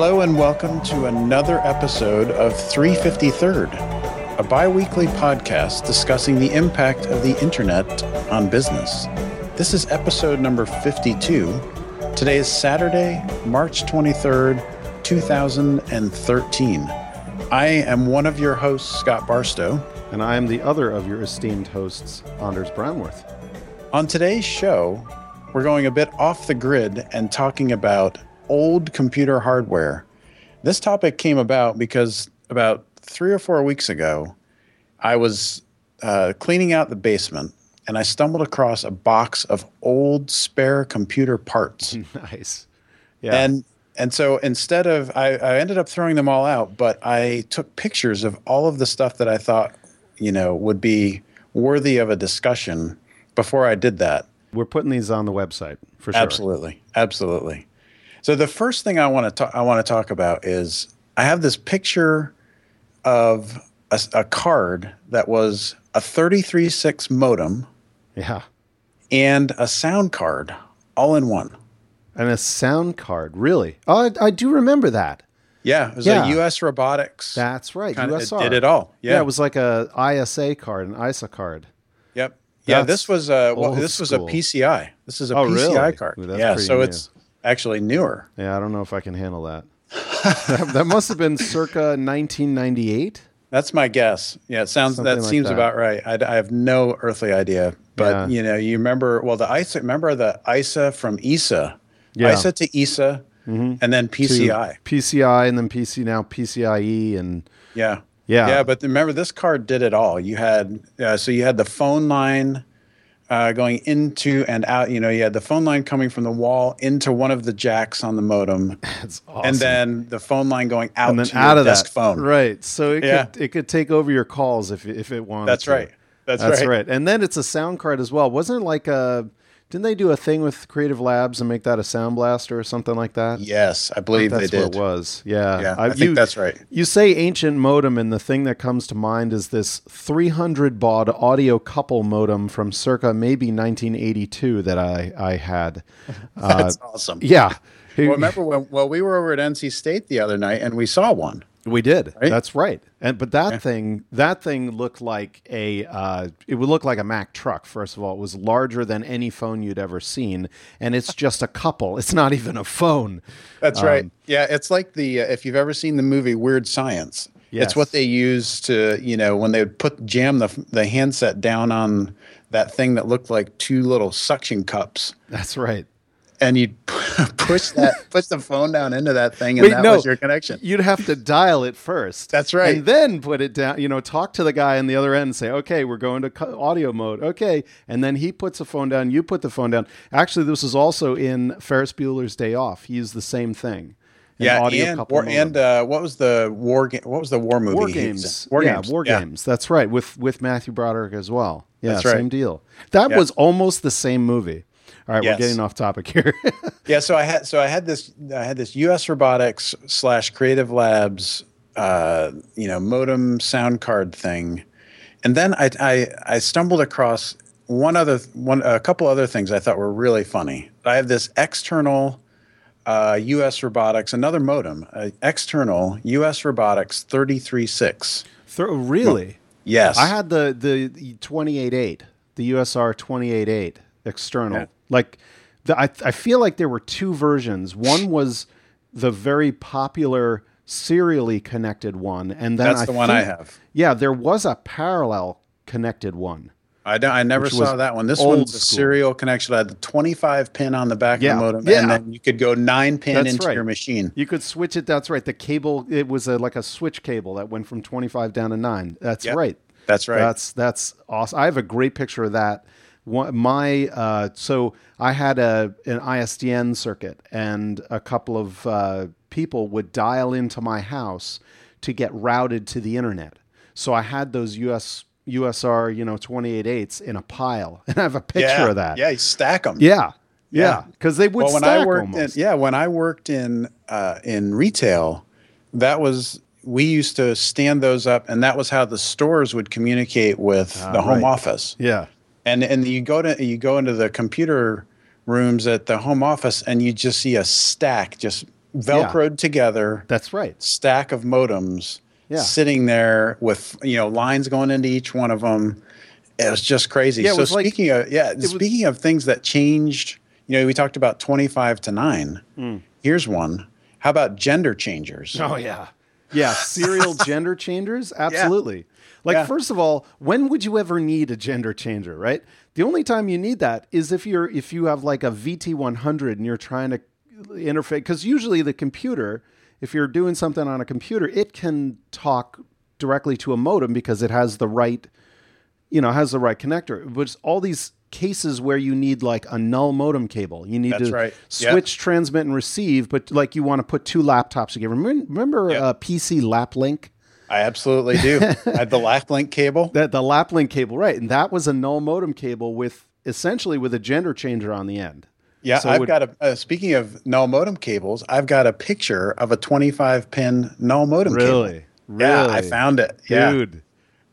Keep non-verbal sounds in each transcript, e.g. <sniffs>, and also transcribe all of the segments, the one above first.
Hello and welcome to another episode of 353rd, a bi weekly podcast discussing the impact of the internet on business. This is episode number 52. Today is Saturday, March 23rd, 2013. I am one of your hosts, Scott Barstow. And I am the other of your esteemed hosts, Anders Brownworth. On today's show, we're going a bit off the grid and talking about old computer hardware. This topic came about because about three or four weeks ago, I was uh, cleaning out the basement and I stumbled across a box of old spare computer parts. <laughs> nice. Yeah. And and so instead of I, I ended up throwing them all out, but I took pictures of all of the stuff that I thought, you know, would be worthy of a discussion before I did that. We're putting these on the website for sure. Absolutely. Absolutely. So the first thing I want to I want to talk about is I have this picture of a, a card that was a 33.6 modem Yeah. and a sound card all in one. And a sound card, really? Oh, I, I do remember that. Yeah, it was Yeah. a US Robotics. That's right. kinda- it USR. did it all. Yeah. it was like a ISA card, an ISA card. Yep. Yeah, this was a well, this was school. a PCI. This is a Oh, PCI really? card. Ooh, that's yeah, so new. it's actually newer. Yeah, I don't know if I can handle that. that, <laughs> that must have been circa 1998. That's my guess. Yeah, it sounds Something that like seems that. about right. I, I have no earthly idea, but Yeah. you know, you remember well the ISA. Remember the ISA from EISA, Yeah. ISA to EISA, and then to PCI. PCI and then PC now PCIe and Yeah, Yeah. yeah. But remember, this card did it all. You had uh, so you had the phone line. Uh, going into and out, you know, you had the phone line coming from the wall into one of the jacks on the modem, <laughs> awesome. and then the phone line going out and then to out of desk that phone. right so it Yeah. could it could take over your calls if if it wanted That's to. right. That's, that's right. right. and then it's a sound card as well wasn't it like a didn't they do a thing with creative labs and make that a sound blaster or something like that Yes, I believe that's they what did. it was yeah Yeah, I think that's right. you say ancient modem and the thing that comes to mind is this 300 baud audio couple modem from circa maybe 1982 that i i had <laughs> uh, That's awesome. yeah Well, remember when? Well, we were over at NC State the other night, and we saw one. We did. Right? That's right. And but that thing, that thing looked like a. Uh, it would look like a Mack truck. First of all, it was larger than any phone you'd ever seen, and it's just a couple. It's not even a phone. That's right. Yeah, it's like the uh, if you've ever seen the movie Weird Science. Yes. It's what they use to you know when they would put jam the the handset down on that thing that looked like two little suction cups, That's right. And you'd <laughs> push that push the phone down into that thing, and Wait, that no. was your connection. You'd have to dial it first. That's right. And then put it down. You know, talk to the guy on the other end and say, "Okay, we're going to audio mode." Okay, and then he puts the phone down. You put the phone down. Actually, this is also in Ferris Bueller's Day Off. He used the same thing. Yeah, audio and war, and uh, what was the war game? What was the war movie? War games. War yeah, games. War games. That's right. With with Matthew Broderick as well. Yeah, That's right. same deal. That Yeah. was almost the same movie. All right, Yes. we're getting off topic here. <laughs> Yeah, so I had so I had this I had this U.S. Robotics slash Creative Labs, uh, you know, modem sound card thing, and then I, I I stumbled across one other one a couple other things I thought were really funny. I have this external uh, U.S. Robotics another modem, uh, external U.S. Robotics thirty three six. Thro- really? Yes, I had the the 288, the USR 288 external. Yeah. Like the, I I feel like there were two versions. One was the very popular serially connected one and then that's I the one I have. Yeah, there was a parallel connected one. I, don't, I never saw that one. This one's a serial connection. I had the 25 pin on the back Yeah, of the modem, yeah. and then you could go nine pin That's into right. your machine. You could switch it. That's right. The cable. It was a, like a switch cable that went from 25 down to nine. That's Yep. right. That's right. That's that's awesome. I have a great picture of that. One, my uh, so I had a an ISDN circuit, and a couple of uh, people would dial into my house to get routed to the internet. So I had those US USR you know 288s in a pile, <laughs> and I have a picture yeah, of that. Yeah, you stack them. yeah, Yeah. yeah, because they would Well, when I worked in yeah, when I worked in uh, in retail, that was we used to stand those up, and that was how the stores would communicate with the home right. office. yeah. And and you go to you go into the computer rooms at the home office, and you just see a stack just velcroed together That's right. stack of modems Yeah. sitting there with you know lines going into each one of them. It was just crazy. Yeah, so was like- speaking of yeah, was- speaking of things that changed, you know, we talked about twenty five to nine. Mm. Here's one. How about gender changers? Oh yeah. Yeah, serial gender changers? <laughs> Absolutely. Like Yeah. first of all, when would you ever need a gender changer, right? The only time you need that is if you're if you have like a VT100 and you're trying to interface cuz usually the computer if you're doing something on a computer, it can talk directly to a modem because it has the right you know, has the right connector. But all these cases where you need like a null modem cable. You need That's to right. Yep. switch transmit and receive, but like you want to put two laptops together. Remember, Yep. uh, PC Laplink? I absolutely do. <laughs> I had the LAP cable. That the Laplink cable, right? And that was a null modem cable with essentially with a gender changer on the end. Yeah, So I've would- got a. Uh, speaking of null modem cables, I've got a picture of a 25 pin null modem cable. Really? Yeah, I found it. Yeah. Dude.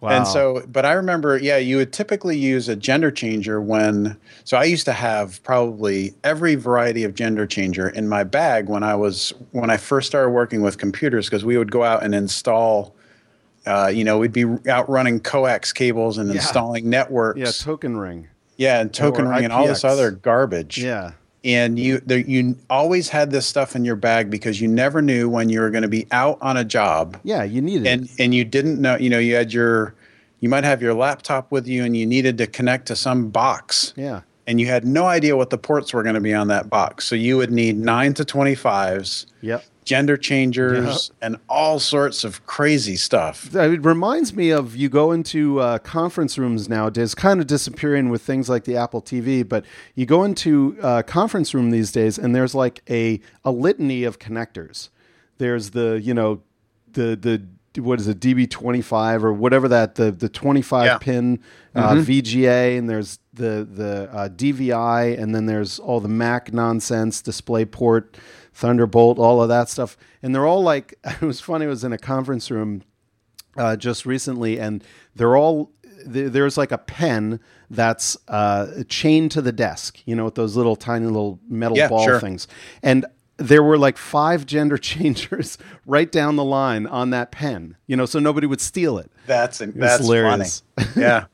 Wow. And so, but I remember, yeah, you would typically use a gender changer when. So I used to have probably every variety of gender changer in my bag when I was when I first started working with computers because we would go out and install. Uh, you know, we'd be out running coax cables and Yeah. installing networks. yeah, token ring. yeah, and token or ring and all this other garbage Yeah. and you there, you always had this stuff in your bag because you never knew when you were going to be out on a job Yeah, you needed and it. and you didn't know you know you had your you might have your laptop with you and you needed to connect to some box Yeah. and you had no idea what the ports were going to be on that box so you would need 9 to 25s Yep. Gender changers and all sorts of crazy stuff It reminds me of you go into uh, conference rooms nowadays, kind of disappearing with things like the Apple TV, but you go into a conference room these days and there's like a, a litany of connectors. There's the, you know, the, the, what is it, DB25 or whatever that, the, the 25 Yeah. pin uh, VGA, and there's the, the uh, DVI, and then there's all the Mac nonsense, DisplayPort, Thunderbolt, all of that stuff. And they're all like, <laughs> it was funny, I was in a conference room uh, just recently, and they're all there's like a pen that's uh, chained to the desk, you know, with those little tiny little metal Yeah, ball sure. things, and there were like five gender <laughs> changers right down the line on that pen, you know, so nobody would steal it. that's that's hilarious. funny <laughs> yeah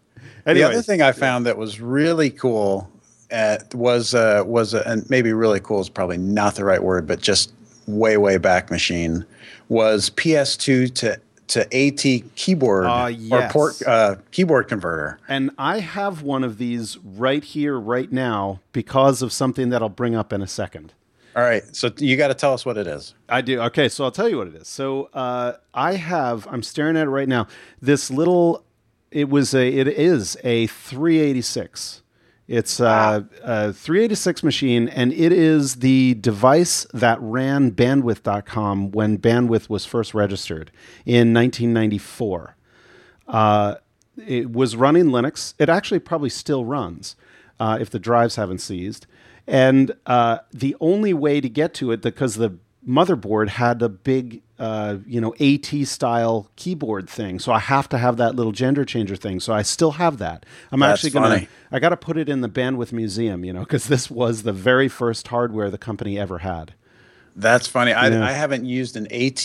anyway the other thing I found that was really cool uh, was uh, was a, and maybe really cool is probably not the right word, but just way way back machine was PS2 to to AT keyboard Ah, or port uh, keyboard converter. And I have one of these right here, right now, because of something that I'll bring up in a second. All right, so you got to tell us what it is. I do. Okay, so I'll tell you what it is. So uh, I have. I'm staring at it right now. This little. It was a. It is a 386. It's a, a 386 machine, and it is the device that ran Bandwidth.com when Bandwidth was first registered in 1994. Uh, it was running Linux. It actually probably still runs uh, if the drives haven't seized. And uh, the only way to get to it, because the motherboard had a big, uh, you know, AT style keyboard thing, so I have to have that little gender changer thing. So I still have that. I'm That's actually gonna. funny. I got to put it in the Bandwidth Museum, you know, because this was the very first hardware the company ever had. That's funny. I, Yeah. I haven't used an AT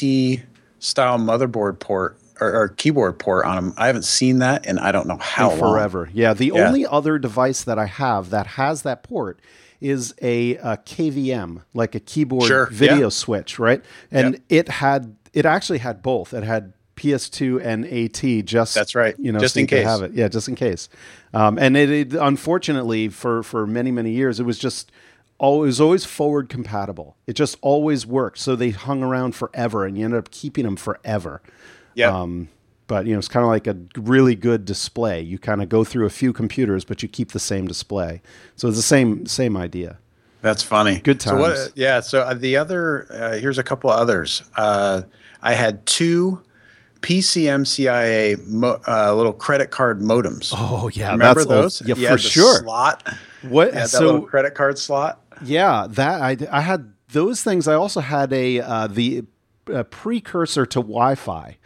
style motherboard port or, or keyboard port on them. I haven't seen that, and I don't know how long. forever. Yeah, the Yeah. only other device that I have that has that port is a, a KVM, like a keyboard Sure, video yeah. switch, right? And Yep. it had it actually had both. It had PS2 and AT just That's right. You know, Just so in you case. have it. Yeah, just in case. Um, and it, it unfortunately for for many many years it was just always always forward compatible. It just always worked. So they hung around forever, and you ended up keeping them forever. Yeah. Um, but you know, it's kind of like a really good display. You kind of go through a few computers, but you keep the same display. So it's the same same idea. That's funny. Good So what, times. yeah. So uh, the other, uh, here's a couple of others. Uh, I had two PCMCIA mo- uh, little credit card modems. Oh yeah, Remember old. those? Yeah, for sure. Slot. What? Yeah, that so little credit card slot. yeah, that I, I had those things. I also had a uh, the uh, precursor to Wi-Fi.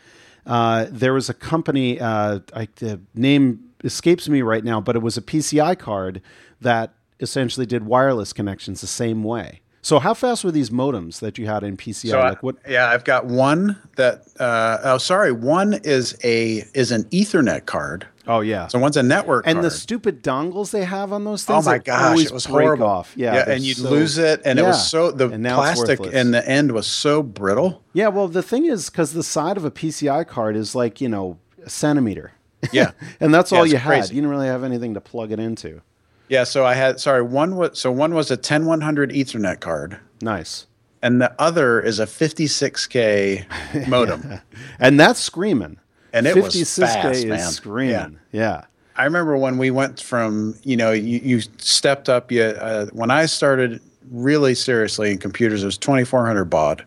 Uh, there was a company. Uh, I, the name escapes me right now, but it was a PCI card that essentially did wireless connections the same way. So how fast were these modems that you had in PCI? So like what? yeah, I've got one that. Uh, oh, sorry, one is a is an Ethernet card. Oh yeah. So one's a network and card. the stupid dongles they have on those oh things. Oh my gosh, it was break horrible. Off. Yeah, they're and you'd so- lose it, and it was so the And now it's plastic in the end was so brittle. Yeah, well, the thing is, because the side of a PCI card is like you know a centimeter. Yeah. <laughs> and that's Yeah, all you had. You didn't really have anything to plug it into. Yeah, so I had sorry one was so one was a 10100 Ethernet card, Nice. and the other is a 56k <laughs> modem. And that's screaming. And it was 56K fast, man. screaming. Yeah. I remember when we went from you know you, you stepped up. You uh, when I started really seriously in computers, it was 2400 baud,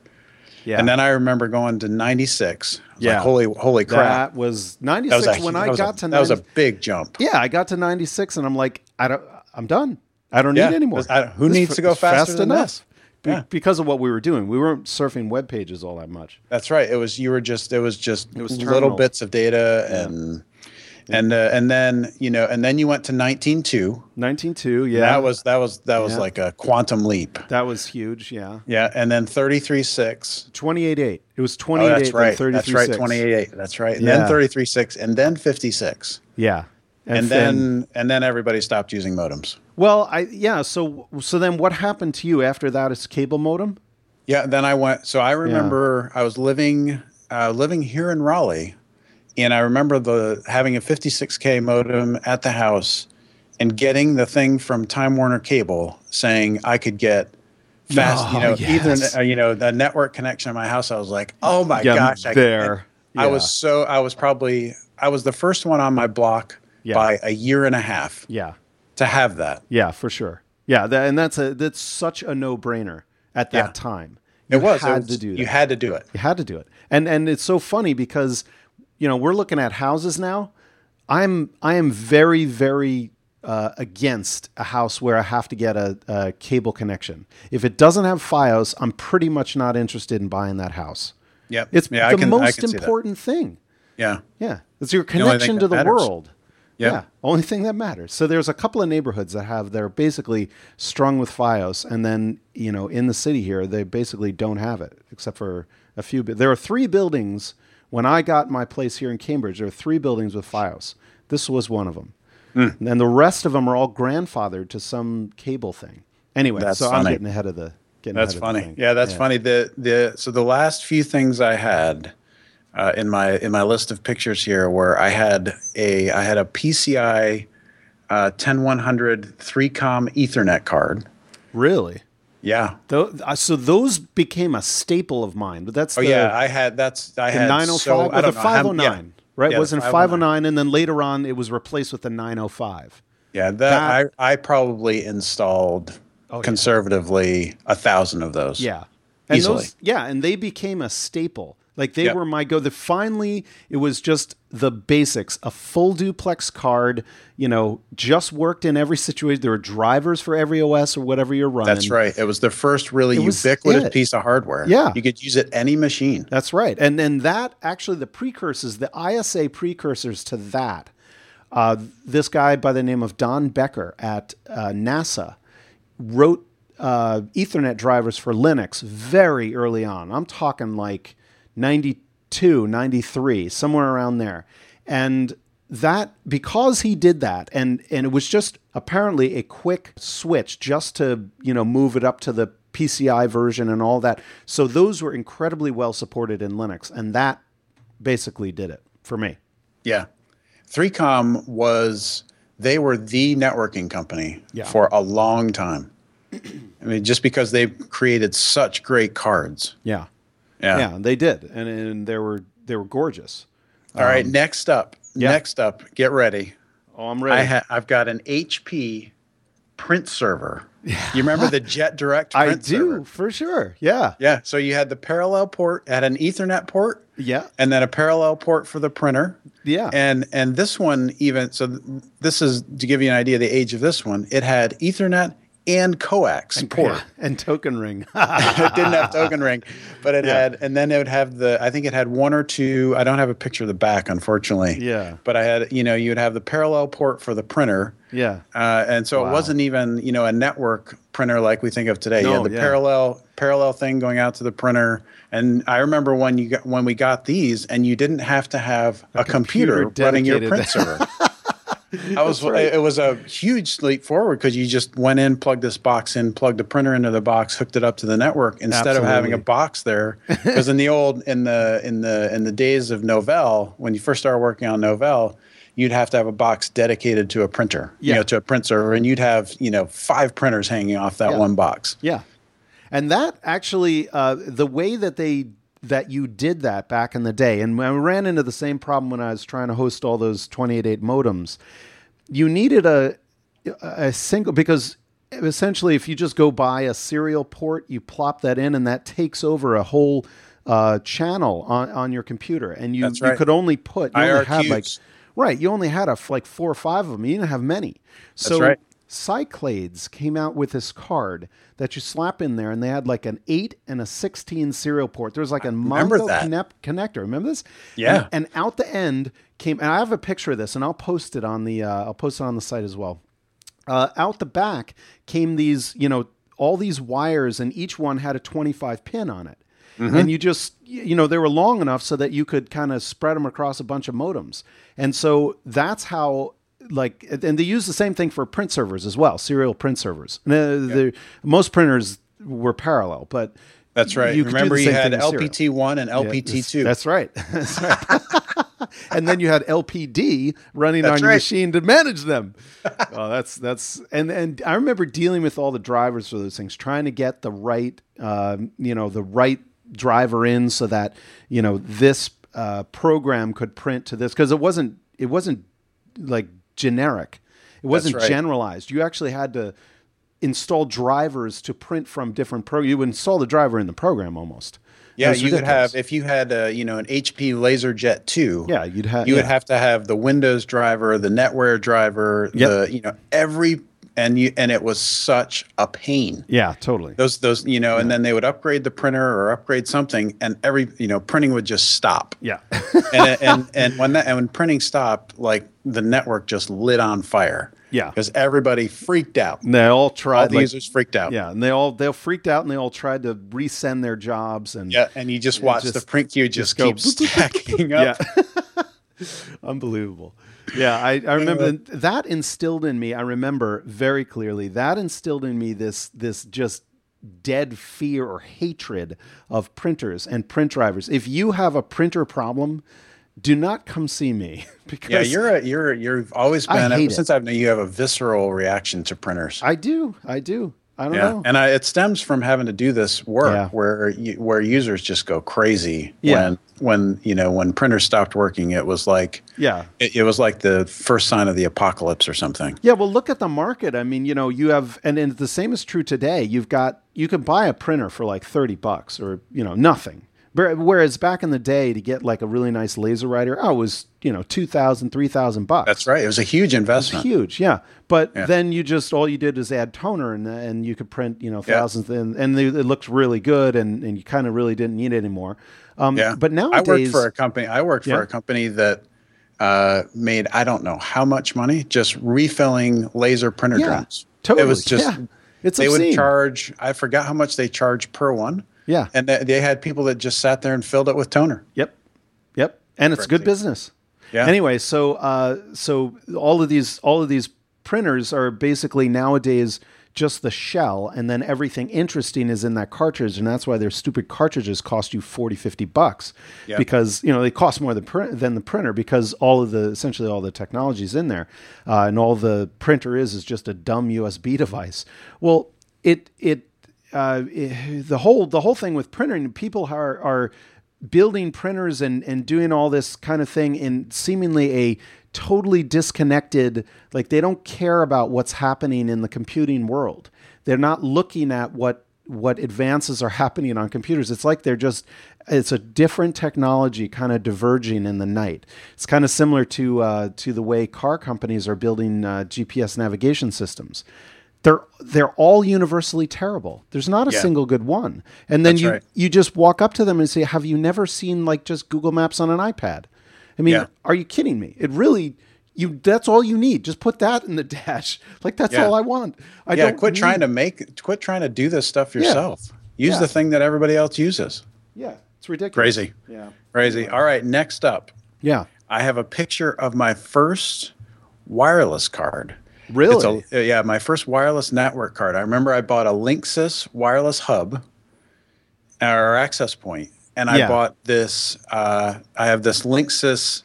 Yeah. and then I remember going to 96. Yeah. like, holy holy crap! that was That 96 was a, when I was a- got to that was a big jump. Yeah, I got to 96 and I'm like, I don't I'm done. I don't Yeah, need anymore. I- who This needs to go faster fast than enough? this? Be- Yeah. Because of what we were doing. We weren't surfing web pages all that much. That's right. It was you were just it was just It was little bits of data and and uh, and then you know and then you went to 19.2. 19.2, yeah. That was that was that was Yeah. like a quantum leap. that was huge, yeah. Yeah, and then 33.6. 28.8. It was Oh, that's right. That's right. 33.6. 28. That's right. And Yeah. then 33.6 and then 56. Yeah. And, then and then everybody stopped using modems. Well, I yeah, so so then what happened to you after that is cable modem? Yeah, then I went. So I remember I was living uh, living here in Raleigh, and I remember the having a 56k modem at the house, and getting the thing from Time Warner Cable saying I could get fast, you Oh, know, yes. Ethernet, uh, you know, the network connection in my house. I was like, oh my Yeah, gosh, I, there. I Yeah. was so I was probably I was the first one on my block Yeah. by a year and a half Yeah. To have that. Yeah, for sure. Yeah, that, and that's a that's such a no-brainer at that Yeah. time. It You was. it had was- to do that. You had to do it. You had to do it. And and it's so funny because you know, we're looking at houses now. I'm I am very very uh, against a house where I have to get a, a cable connection. If it doesn't have FiOS, I'm pretty much not interested in buying that house. Yep. It's yeah, the can, most can see that. important thing. Yeah. Yeah, it's your connection to the matters. world. Yeah. Yeah, only thing that matters. So there's a couple of neighborhoods that have they're basically strung with FiOS, and then you know in the city here they basically don't have it except for a few. There are three buildings. When I got my place here in Cambridge, there are three buildings with FiOS. This was one of them, Hmm. and the rest of them are all grandfathered to some cable thing. Anyway, That's so I'm funny. getting ahead of the. Getting That's ahead of the funny. Yeah, that's funny. The the so the last few things I had uh, in my in my list of pictures here where I had a I had a PCI uh, 10100 3com Ethernet card. Really. Yeah. Tho- uh, so those became a staple of mine, but that's Oh the, yeah, I had that's I the had 905 so, or the know how- 509, right? Yeah, it was in 509, and then later on it was replaced with the 905. Yeah, that, That- I I probably installed Oh, yeah. conservatively a thousand of those. Yeah. And Easily. those, yeah, and they became a staple. Like they Yep. were my go. The finally, it was just the basics. A full duplex card, you know, just worked in every situation. There were drivers for every OS or whatever you're running. That's right. It was the first really It ubiquitous piece of hardware. Yeah. You could use it any machine. That's right. And then that actually the precursors, the ISA precursors to that. Uh, this guy by the name of Don Becker at uh, NASA wrote uh, Ethernet drivers for Linux very early on. I'm talking like 92, 93, somewhere around there. And that because he did that and and it was just apparently a quick switch just to, you know, move it up to the PCI version and all that. So those were incredibly well supported in Linux and that basically did it for me. Yeah. 3Com was they were the networking company Yeah. for a long time. <clears throat> I mean, just because they created such great cards. Yeah. Yeah. Yeah, they did. And and they were they were gorgeous. All right. Um, next up. yeah. Next up. Get ready. Oh, I'm ready. I ha- I've got an HP print server. You remember the <laughs> Jet Direct I print do server? for sure. Yeah. Yeah. So you had the parallel port, had an Ethernet port, Yeah. and then a parallel port for the printer. Yeah. And and this one even so th- this is to give you an idea of the age of this one. It had Ethernet and coax port. Yeah, <laughs> and token ring. <laughs> it didn't have token ring, but it Yeah. had, and then it would have the. I think it had one or two. I don't have a picture of the back, unfortunately. Yeah. But I had, you know, you would have the parallel port for the printer, yeah. uh, and so Wow. it wasn't even, you know, a network printer like we think of today. you had the yeah. parallel parallel thing going out to the printer, and I remember when you got when we got these, and you didn't have to have a, computer, computer running your print <laughs> server. I was. right. It was a huge leap forward because you just went in, plugged this box in, plugged the printer into the box, hooked it up to the network instead of having a box there. <laughs> Because in the old, in the in the in the days of Novell, when you first started working on Novell, you'd have to have a box dedicated to a printer, you know, to a print server, and you'd have you know five printers hanging off that Yeah. one box. Yeah, and that actually, uh, the way that they that you did that back in the day, and I ran into the same problem when I was trying to host all those 28.8 modems. You needed a a single because essentially, if you just go buy a serial port, you plop that in, and that takes over a whole uh, channel on on your computer, and you That's you could only put you only had like right, you only had a, like four or five of them. You didn't have many. So right. Cyclades came out with this card that you slap in there, and they had like an eight and a sixteen serial port. There was like a Mongo connect, connector. Remember this? Yeah. And, and out the end came, and I have a picture of this, and I'll post it on the uh, I'll post it on the site as well. Uh, out the back came these, you know, all these wires, and each one had a twenty-five pin on it. And you just, you know, they were long enough so that you could kind of spread them across a bunch of modems. And so that's how like and they use the same thing for print servers as well serial print servers And, uh, the- most printers were parallel but That's right. you Remember, you had thing with serial. LPT one and LPT two. that's right <laughs> that's right <laughs> and then you had lpd running That's on your right. machine to manage them <laughs> oh that's that's and and i remember dealing with all the drivers for those things trying to get the right um, you know the right driver in so that you know this uh, program could print to this because it wasn't it wasn't like generic it wasn't right. generalized you actually had to install drivers to print from different pro you would install the driver in the program almost Yeah, you could have if you had a, you know an HP LaserJet two. Yeah, you'd have- You would have to have the Windows driver, the NetWare driver, Yep. the you know every and you and it was such a pain. Yeah, totally. Those those you know, and then they would upgrade the printer or upgrade something, and every you know printing would just stop. Yeah. <laughs> and and <laughs> and when that and when printing stopped, like the network just lit on fire. Yeah. because everybody freaked out. And they all tried. All the like, users freaked out. Yeah, and they all they all freaked out and they all tried to resend their jobs and Yeah, and you just watch just- the print queue just, just go keep stacking up. Yeah. <laughs> <laughs> Unbelievable. Yeah, I, I remember that instilled in me. I remember very clearly that instilled in me this this just dead fear or hatred of printers and print drivers. If you have a printer problem, do not come see me <laughs> because Yeah, you're a, you're you've always been ever it. since I've known you have a visceral reaction to printers. I do. I do. I don't yeah, know. and I, it stems from having to do this work Yeah. where where users just go crazy Yeah. when when you know when printers stopped working. It was like yeah. it, it was like the first sign of the apocalypse or something. Yeah, well, look at the market. I mean, you know, you have, and, and the same is true today. You've got, you can buy a printer for like 30 bucks or, you know, nothing. Where- Whereas back in the day, to get like a really nice laser writer, oh, it was, you know, 2000 3000 bucks. That's right. It was a huge investment. Huge, yeah. But Yeah. then you just, all you did is add toner and, and you could print, you know, Yeah. thousands, and, and they, it looked really good and, and you kind of really didn't need it anymore. Um, Yeah, But I nowadays, worked for a company. I worked Yeah. for a company that uh, made I don't know how much money just refilling laser printer Yeah, drums. totally. It was just Yeah. It's they obscene. would charge. I forgot how much they charge per one. Yeah. and they, they had people that just sat there and filled it with toner. Yep. Yep. And it's good business. Yeah. Anyway, so uh, so all of these all of these printers are basically nowadays just the shell and then everything interesting is in that cartridge and that's why their stupid cartridges cost you 40 50 bucks Yeah. because you know they cost more than, print, than the printer because all of the essentially all the technology is in there uh, and all the printer is is just a dumb usb device well it it uh, eh, the whole the whole thing with printing, people are are building printers and and doing all this kind of thing in seemingly a totally disconnected like they don't care about what's happening in the computing world. They're not looking at what what advances are happening on computers. It's like they're just it's a different technology kind of diverging in the night. It's kind of similar to uh, to the way car companies are building uh, GPS navigation systems they're they're all universally terrible. There's not a Yeah. single good one. And then That's you right. you just walk up to them and say, "Have you never seen like just Google Maps on an iPad?" I mean, Yeah. are you kidding me? It really you that's all you need. Just put that in the dash. <laughs> Like that's Yeah. all I want. I yeah, don't quit need- trying to make, quit trying to do this stuff yourself. Use the thing that everybody else uses. Yeah, it's ridiculous. Crazy, Yeah. crazy. All right, next up, Yeah. I have a picture of my first wireless card. Really? It's a, yeah, my first wireless network card. I remember I bought a Linksys wireless hub or access point, and I Yeah. bought this. Uh, I have this Linksys.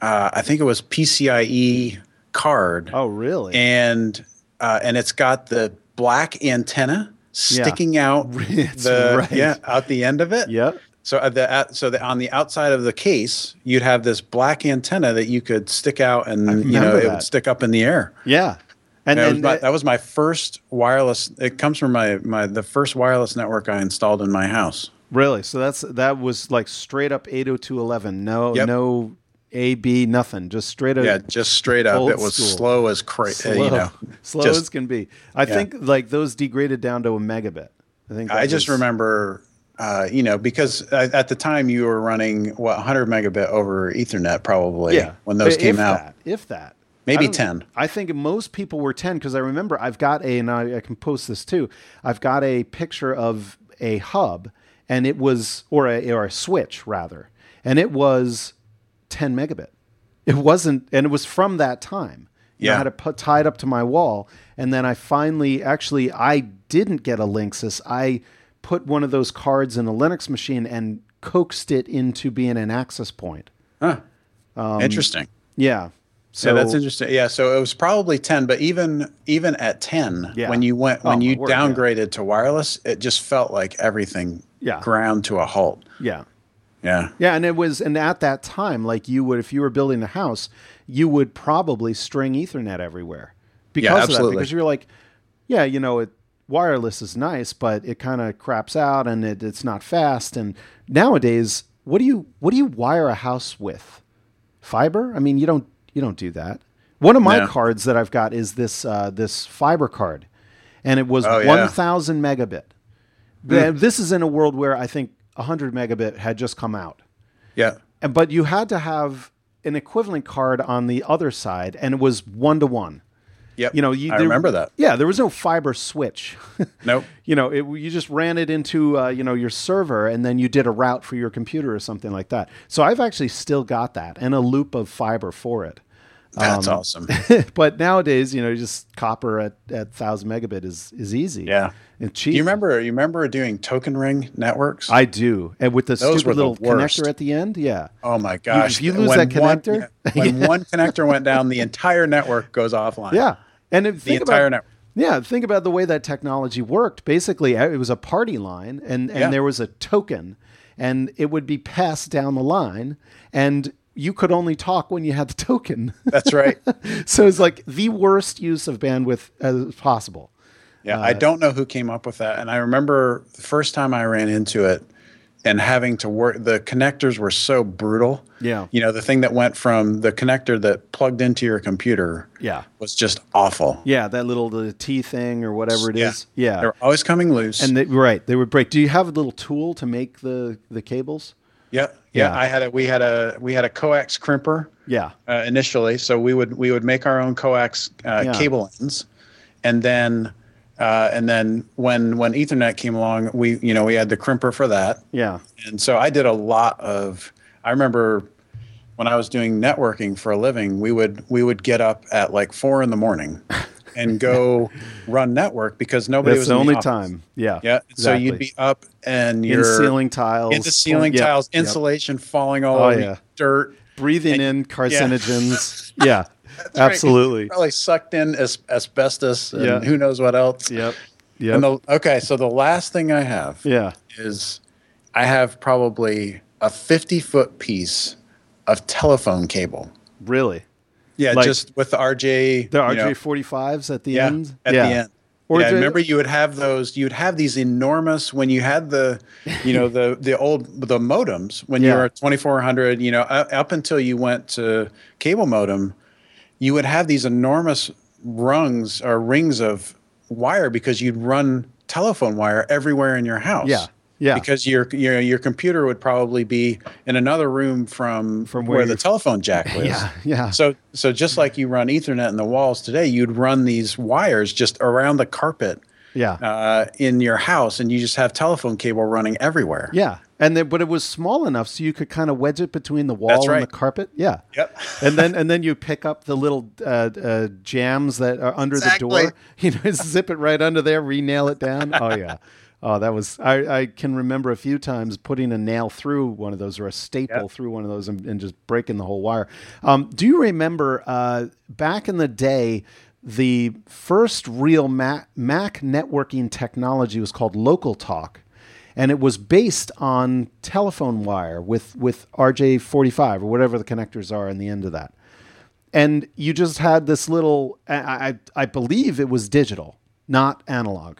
Uh, I think it was PCIe card, oh, really? and uh, and it's got the black antenna sticking out <laughs> the right. yeah out the end of it. yeah. So at the at, so the, on the outside of the case, you'd have this black antenna that you could stick out, and you know remember it would stick up in the air. Yeah. And, That was, and my, that was my first wireless. It comes from my my the first wireless network I installed in my house. really, so that's that was like straight up 802.11. No, Yep. no A B nothing. Just straight up. Yeah, just straight up. It was school. slow as crazy. slow, You know, <laughs> slow just- as can be. I think like those degraded down to a megabit. I think I just was- remember, uh, you know, because at at the time you were running what 100 megabit over Ethernet probably Yeah, when those if came out. that, if that. Maybe I 10. I think most people were 10 because I remember I've got a, and I, I can post this too. I've got a picture of a hub and it was, or a, or a switch rather, and it was 10 megabit. It wasn't, and it was from that time. You know, I Yeah. had it put, tied up to my wall. And then I finally, actually, I didn't get a Linksys. I put one of those cards in a Linux machine and coaxed it into being an access point. Huh. Um, interesting. Yeah. So yeah, that's interesting. Yeah, so it was probably 10, but even even at 10, Yeah. when you went when Oh, you word, yeah. downgraded to wireless, it just felt like everything Yeah. ground to a halt. Yeah. Yeah. Yeah, and it was, and at that time, like you would, if you were building a house, you would probably string Ethernet everywhere because of that. Because you're like, yeah, you know, it wireless is nice, but it kind of craps out and it, it's not fast. And nowadays, what do you what do you wire a house with? Fiber? I mean, you don't you don't do that. One of my No. cards that I've got is this uh, this fiber card, and it was Oh, yeah. One thousand megabit. Th- This is in a world where I think 100 megabit had just come out. Yeah. And but you had to have an equivalent card on the other side, and it was one to one. Yep. You know, you, I there- remember that. Yeah, there was no fiber switch. <laughs> Nope. you know, it, you just ran it into uh, you know your server, and then you did a route for your computer or something like that. So I've actually still got that and a loop of fiber for it. That's Um, awesome. <laughs> but nowadays, you know, just copper at at thousand megabit is is easy. Yeah. and Do cheap. you remember you remember doing token ring networks? I do, and with the Those stupid little worst. connector at the end. Yeah. oh my gosh. if you lose When that one- connector- yeah, <laughs> when one connector went down, the entire network goes offline. Yeah, and The think entire about, network. Yeah, think about the way that technology worked. Basically, uh, it was a party line, and and Yeah. there was a token, and it would be passed down the line, and you could only talk when you had the <laughs> token. That's right. <laughs> so it's like the worst use of bandwidth as possible. Yeah, I don't know who came up with that. And I remember the first time I ran into it and having to work, the connectors were so brutal. Yeah. You know, the thing that went from the connector that plugged into your computer Yeah, was just awful. yeah, that little the T thing or whatever it Yeah. is. Yeah, they're always coming loose. and they, right, they would break. Do you have a little tool to make the the cables? yeah, yeah, Yeah. I had a, we had a, we had a coax crimper Yeah, uh, initially. So we would, we would make our own coax uh, Yeah. cable ends. And then, uh, and then when, when ethernet came along, we, you know, we had the crimper for that. yeah, And so I did a lot of I remember when I was doing networking for a living, we would we would get up at like four in the morning <laughs> and go run network because nobody that's was the in only office. time. Yeah, Yeah. Exactly. So you'd be up and in you're ceiling tiles, into ceiling Yep, tiles, yep. insulation falling all Oh, over yeah. dirt. breathing in <laughs> carcinogens. yeah, right. absolutely. Probably sucked in as, asbestos and Yeah. who knows what else. Yep. Yep. And the, okay, so the last thing I have yeah. is I have probably a 50 foot piece of telephone cable. Really. Yeah, Like- just with the RJ. The you know, RJ45s at the yeah, end. at yeah. the end. Or yeah, remember you would have those. You'd have these enormous when you had the, you know, the the old the modems when you were 2400. You know, up until you went to cable modem, you would have these enormous rungs or rings of wire because you'd run telephone wire everywhere in your house. Yeah. Yeah. Because your your your computer would probably be in another room from From where, where the telephone jack <laughs> was. Yeah, yeah. So so just like you run Ethernet in the walls today, you'd run these wires just around the carpet Yeah. uh, in your house, and you just have telephone cable running everywhere. yeah. And then, but it was small enough so you could kind of wedge it between the wall and the carpet. Yeah. Yep. and then and then you pick up the little uh, uh, jams that are under Exactly. the door. <laughs> You know, zip it right under there, re-nail it down. Oh yeah. Oh, that was I, I can remember a few times putting a nail through one of those or a staple Yep. through one of those and, and just breaking the whole wire. Um, do you remember uh, back in the day? The first real Mac, Mac networking technology was called Local Talk, and it was based on telephone wire with with RJ45 or whatever the connectors are in the end of that. And you just had this little I, I i believe it was digital not analog.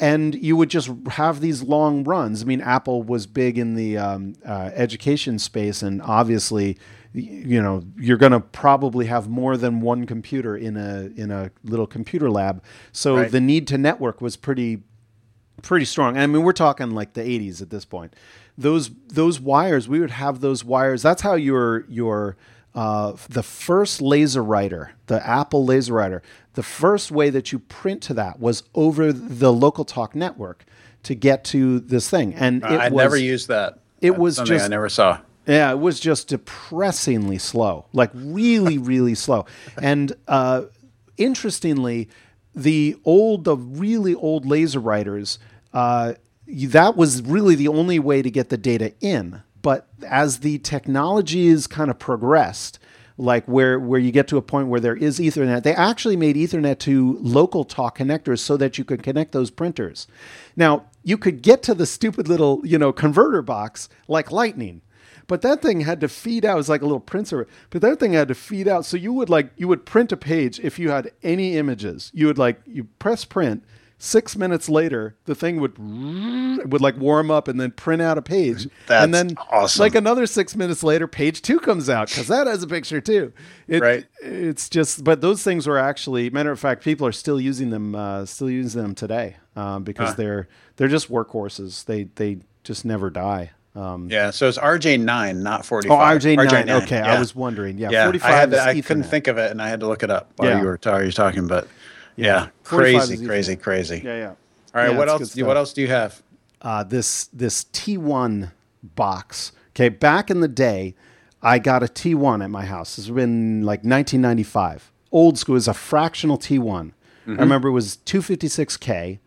And you would just have these long runs. I mean apple was big in the um, uh, education space and obviously you know you're going to probably have more than one computer in a in a little computer lab. So Right. the need to network was pretty pretty strong. I mean, we're talking like the 80s at this point. Those those wires, we would have those wires. That's how your your uh, the first laser writer, the Apple laser writer, the first way that you print to that was over the local talk network to get to this thing. And it I was, never used that. it That's was something I just- never saw. yeah, it was just depressingly slow, like really, really slow. And uh, interestingly, the old, the really old laser writers, uh, that was really the only way to get the data in. But as the technology technologies kind of progressed, like where where you get to a point where there is Ethernet, they actually made Ethernet to local talk connectors so that you could connect those printers. Now you could get to the stupid little you know converter box like lightning. But that thing had to feed out. It was like a little printer. But that thing had to feed out. So you would like you would print a page if you had any images. You would like you press print. Six minutes later, the thing would <sniffs> would like warm up and then print out a page. That's and then awesome. like another six minutes later, page two comes out because that has a picture too. It, Right. It's just, but those things were actually, matter of fact, people are still using them, uh, still using them today um, because they're they're just workhorses. They they just never die. Um, Yeah, so it's RJ9, not 45. Oh, RJ9. Okay, I was wondering. Yeah, Yeah, 45 I, had to- I couldn't think of it, and I had to look it up while Yeah. you were, you were talking. But yeah, 45 crazy, crazy, crazy. Yeah, yeah. All right, Yeah, what else? Do, what else do you have? uh, this this T1 box. Okay, back in the day, I got a T1 at my house. This has been like 1995. Old school. is a fractional T1. I remember it was 256k,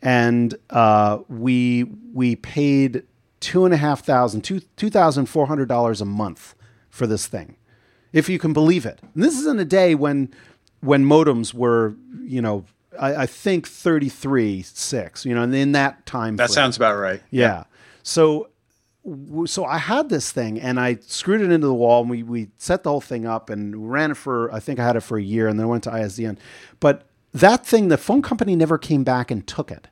and uh, we we paid two and a half thousand, two two thousand four hundred dollars a month for this thing, if you can believe it. And this is in a day when when modems were, you know, I, I think 33 six, you know, and in that time. That frame. sounds about right. Yeah. So so I had this thing and I screwed it into the wall and we we set the whole thing up and ran it for I think I had it for a year and then I went to ISDN. But that thing, the phone company never came back and took it.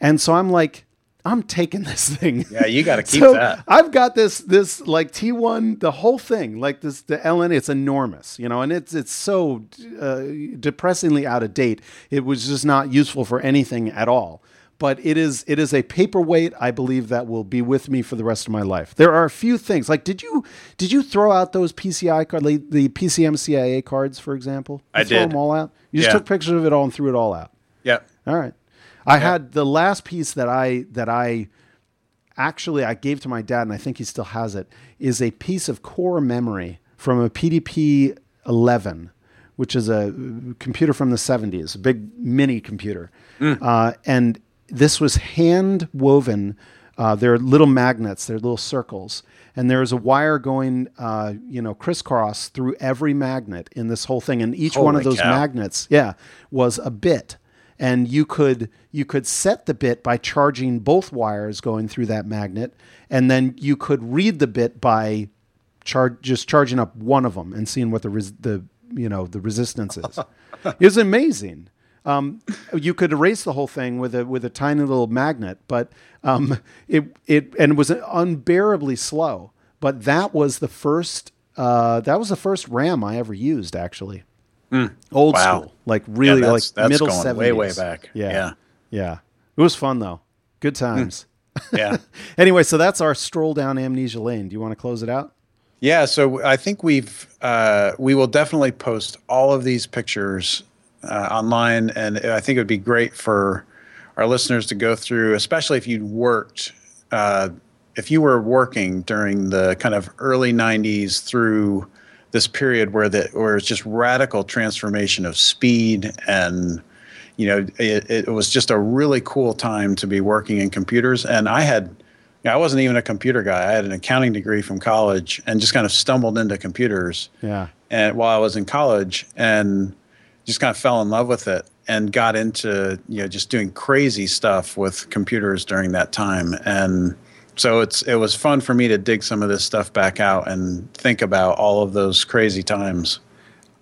And so I'm like, I'm taking this thing. <laughs> Yeah, you got to keep so that. I've got this this like T1, the whole thing, like this the LN. It's enormous, you know, and it's it's so uh, depressingly out of date. It was just not useful for anything at all. But it is it is a paperweight. I believe that will be with me for the rest of my life. There are a few things like did you did you throw out those PCI card the the PCM CIA cards for example? You I throw did. them all out. You just took pictures of it all and threw it all out. Yeah. All right. I had the last piece that I that I actually I gave to my dad, and I think he still has it. Is a piece of core memory from a PDP 11, which is a computer from the 70s, a big mini computer, uh, and this was hand woven. Uh, they're little magnets. They're little circles, and there's a wire going, uh, you know, crisscross through every magnet in this whole thing. And each one of those cow. magnets, yeah, was a bit and you could you could set the bit by charging both wires going through that magnet and then you could read the bit by charge just charging up one of them and seeing what the res- the you know the resistance is. <laughs> It was amazing. Um, you could erase the whole thing with a with a tiny little magnet but um, it it and it was unbearably slow. But that was the first uh, that was the first ram i ever used actually Old Wow. school, like really Yeah, like that's- that's middle going 70s. way, way back. Yeah. Yeah. Yeah. It was fun though. Good times. <laughs> Yeah. <laughs> anyway, so that's our stroll down Amnesia Lane. Do you want to close it out? Yeah, so I think we've uh, we will definitely post all of these pictures uh, online, and I think it would be great for our listeners to go through, especially if you'd worked, uh, if you were working during the kind of early '90s through this period where the where it's just radical transformation of speed and you know it, it was just a really cool time to be working in computers and i had I wasn't even a computer guy. I had an accounting degree from college and just kind of stumbled into computers. Yeah. And while I was in college and just kind of fell in love with it and got into, you know, just doing crazy stuff with computers during that time. And so it's it was fun for me to dig some of this stuff back out and think about all of those crazy times.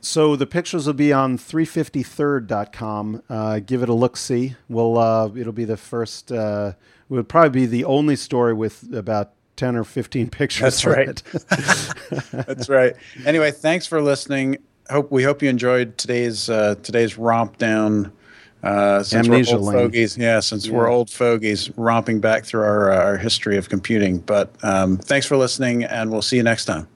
So the pictures will be on 353rd.com. Uh, give it a look see. We'll uh, it'll be the first uh, it would probably be the only story with about 10 or 15 <laughs> pictures That's right. <laughs> <laughs> That's right. Anyway, thanks for listening. Hope we hope you enjoyed today's uh, today's romp down. Uh, since Amnesia we're old lane. fogies, yeah. Since we're old fogies, romping back through our our history of computing. But um, thanks for listening, and we'll see you next time.